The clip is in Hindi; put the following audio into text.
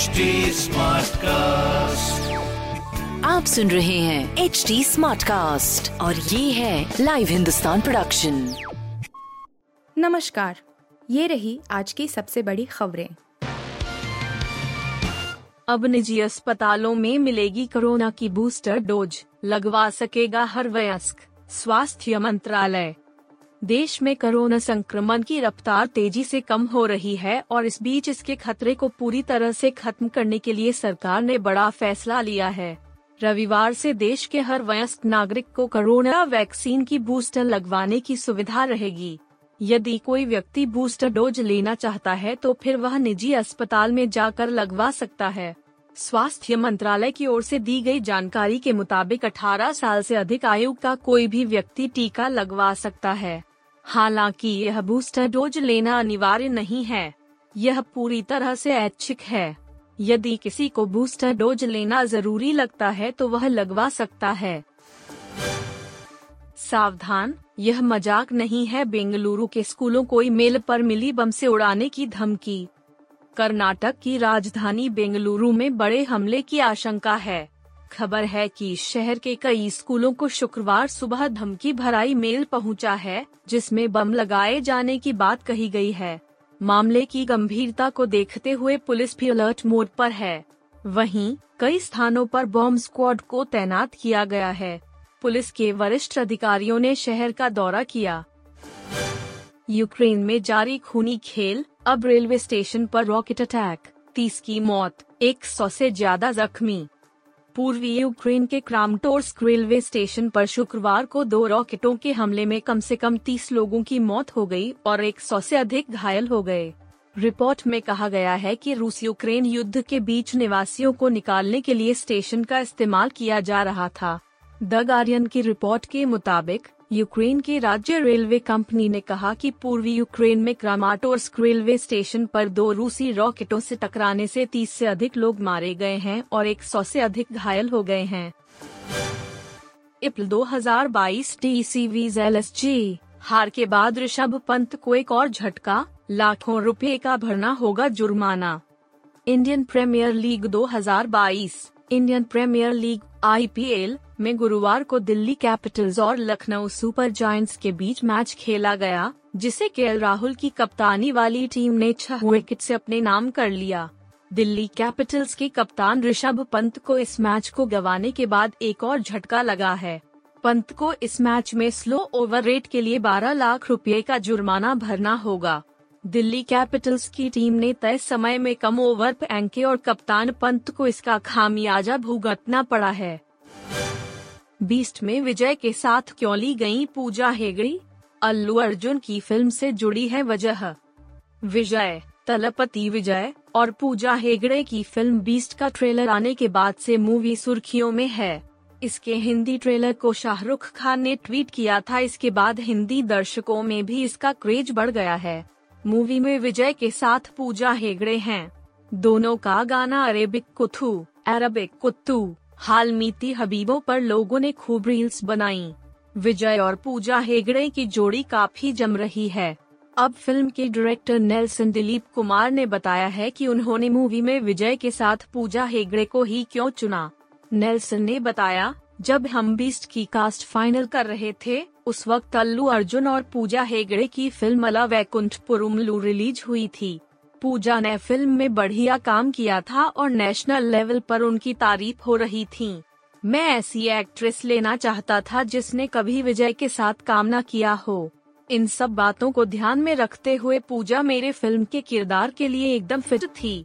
HD कास्ट आप सुन रहे हैं एच डी स्मार्ट कास्ट और ये है लाइव हिंदुस्तान प्रोडक्शन नमस्कार ये रही आज की सबसे बड़ी खबरें। अब निजी अस्पतालों में मिलेगी कोरोना की बूस्टर डोज लगवा सकेगा हर वयस्क। स्वास्थ्य मंत्रालय देश में कोरोना संक्रमण की रफ्तार तेज़ी से कम हो रही है और इस बीच इसके खतरे को पूरी तरह से खत्म करने के लिए सरकार ने बड़ा फैसला लिया है। रविवार से देश के हर वयस्क नागरिक को कोरोना वैक्सीन की बूस्टर लगवाने की सुविधा रहेगी। यदि कोई व्यक्ति बूस्टर डोज लेना चाहता है तो फिर वह निजी अस्पताल में जाकर लगवा सकता है। स्वास्थ्य मंत्रालय की ओर से दी गई जानकारी के मुताबिक 18 साल से अधिक आयु का कोई भी व्यक्ति टीका लगवा सकता है। हालाँकि यह बूस्टर डोज लेना अनिवार्य नहीं है। यह पूरी तरह से ऐच्छिक है। यदि किसी को बूस्टर डोज लेना ज़रूरी लगता है तो वह लगवा सकता है। सावधान, यह मज़ाक नहीं है बेंगलुरु के स्कूलों को ईमेल पर मिली बम से उड़ाने की धमकी। कर्नाटक की राजधानी बेंगलुरु में बड़े हमले की आशंका है। खबर है कि शहर के कई स्कूलों को शुक्रवार सुबह धमकी भराई मेल पहुँचा है, जिसमें बम लगाए जाने की बात कही गई है। मामले की गंभीरता को देखते हुए पुलिस भी अलर्ट मोड पर है। वहीं, कई स्थानों पर बॉम्ब स्क्वाड को तैनात किया गया है। पुलिस के वरिष्ठ अधिकारियों ने शहर का दौरा किया। यूक्रेन में जारी खूनी खेल, अब रेलवे स्टेशन पर रॉकेट अटैक, तीस की मौत, एक सौ से ज़्यादा जख्मी। पूर्वी यूक्रेन के क्रामटोर्स्क रेलवे स्टेशन पर शुक्रवार को दो रॉकेटों के हमले में कम से कम 30 लोगों की मौत हो गई और 100 से अधिक घायल हो गए। रिपोर्ट में कहा गया है कि रूस यूक्रेन युद्ध के बीच निवासियों को निकालने के लिए स्टेशन का इस्तेमाल किया जा रहा था। द गार्डियन की रिपोर्ट के मुताबिक, यूक्रेन की राज्य रेलवे कंपनी ने कहा कि पूर्वी यूक्रेन में क्रामाटोर्स्क रेलवे स्टेशन पर दो रूसी रॉकेटों से टकराने से 30 से अधिक लोग मारे गए हैं और 100 से अधिक घायल हो गए हैं। इप्ल 2022 टीसीवीज एलएसजी, हार के बाद ऋषभ पंत को एक और झटका, लाखों रुपए का भरना होगा जुर्माना। Indian Premier League 2022 Indian Premier League IPL में गुरुवार को दिल्ली कैपिटल्स और लखनऊ सुपर जायंट्स के बीच मैच खेला गया, जिसे के राहुल की कप्तानी वाली टीम ने छह विकेट से अपने नाम कर लिया। दिल्ली कैपिटल्स के कप्तान ऋषभ पंत को इस मैच को गंवाने के बाद एक और झटका लगा है। पंत को इस मैच में स्लो ओवर रेट के लिए 12 लाख रुपए का जुर्माना भरना होगा। दिल्ली कैपिटल्स की टीम ने तय समय में कम ओवर फेंके और कप्तान पंत को इसका खामियाजा भुगतना पड़ा है। बीस्ट में विजय के साथ क्यों ली गई पूजा हेगड़ी? अल्लू अर्जुन की फ़िल्म से जुड़ी है वजह। विजय, तलपति विजय और पूजा हेगड़े की फ़िल्म बीस्ट का ट्रेलर आने के बाद से मूवी सुर्खियों में है। इसके हिंदी ट्रेलर को शाहरुख खान ने ट्वीट किया था। इसके बाद हिंदी दर्शकों में भी इसका क्रेज बढ़ गया है। मूवी में विजय के साथ पूजा हेगड़े हैं। दोनों का गाना अरेबिक कुथू, अरबिक कुत्तू। हाल मीती हबीबों पर लोगों ने खूब रील्स बनाई। विजय और पूजा हेगड़े की जोड़ी काफ़ी जम रही है। अब फ़िल्म के डायरेक्टर नेल्सन दिलीप कुमार ने बताया है कि उन्होंने मूवी में विजय के साथ पूजा हेगड़े को ही क्यों चुना। नेल्सन ने बताया जब हम बीस्ट की कास्ट फाइनल कर रहे थे, उस वक्त अल्लू अर्जुन और पूजा हेगड़े की फ़िल्म अला वैकुंठ पुरुमलू रिलीज़ हुई थी। पूजा ने फ़िल्म में बढ़िया काम किया था और नेशनल लेवल पर उनकी तारीफ़ हो रही थी। मैं ऐसी एक्ट्रेस लेना चाहता था जिसने कभी विजय के साथ काम न किया हो। इन सब बातों को ध्यान में रखते हुए पूजा मेरे फ़िल्म के किरदार के लिए एकदम फिट थी।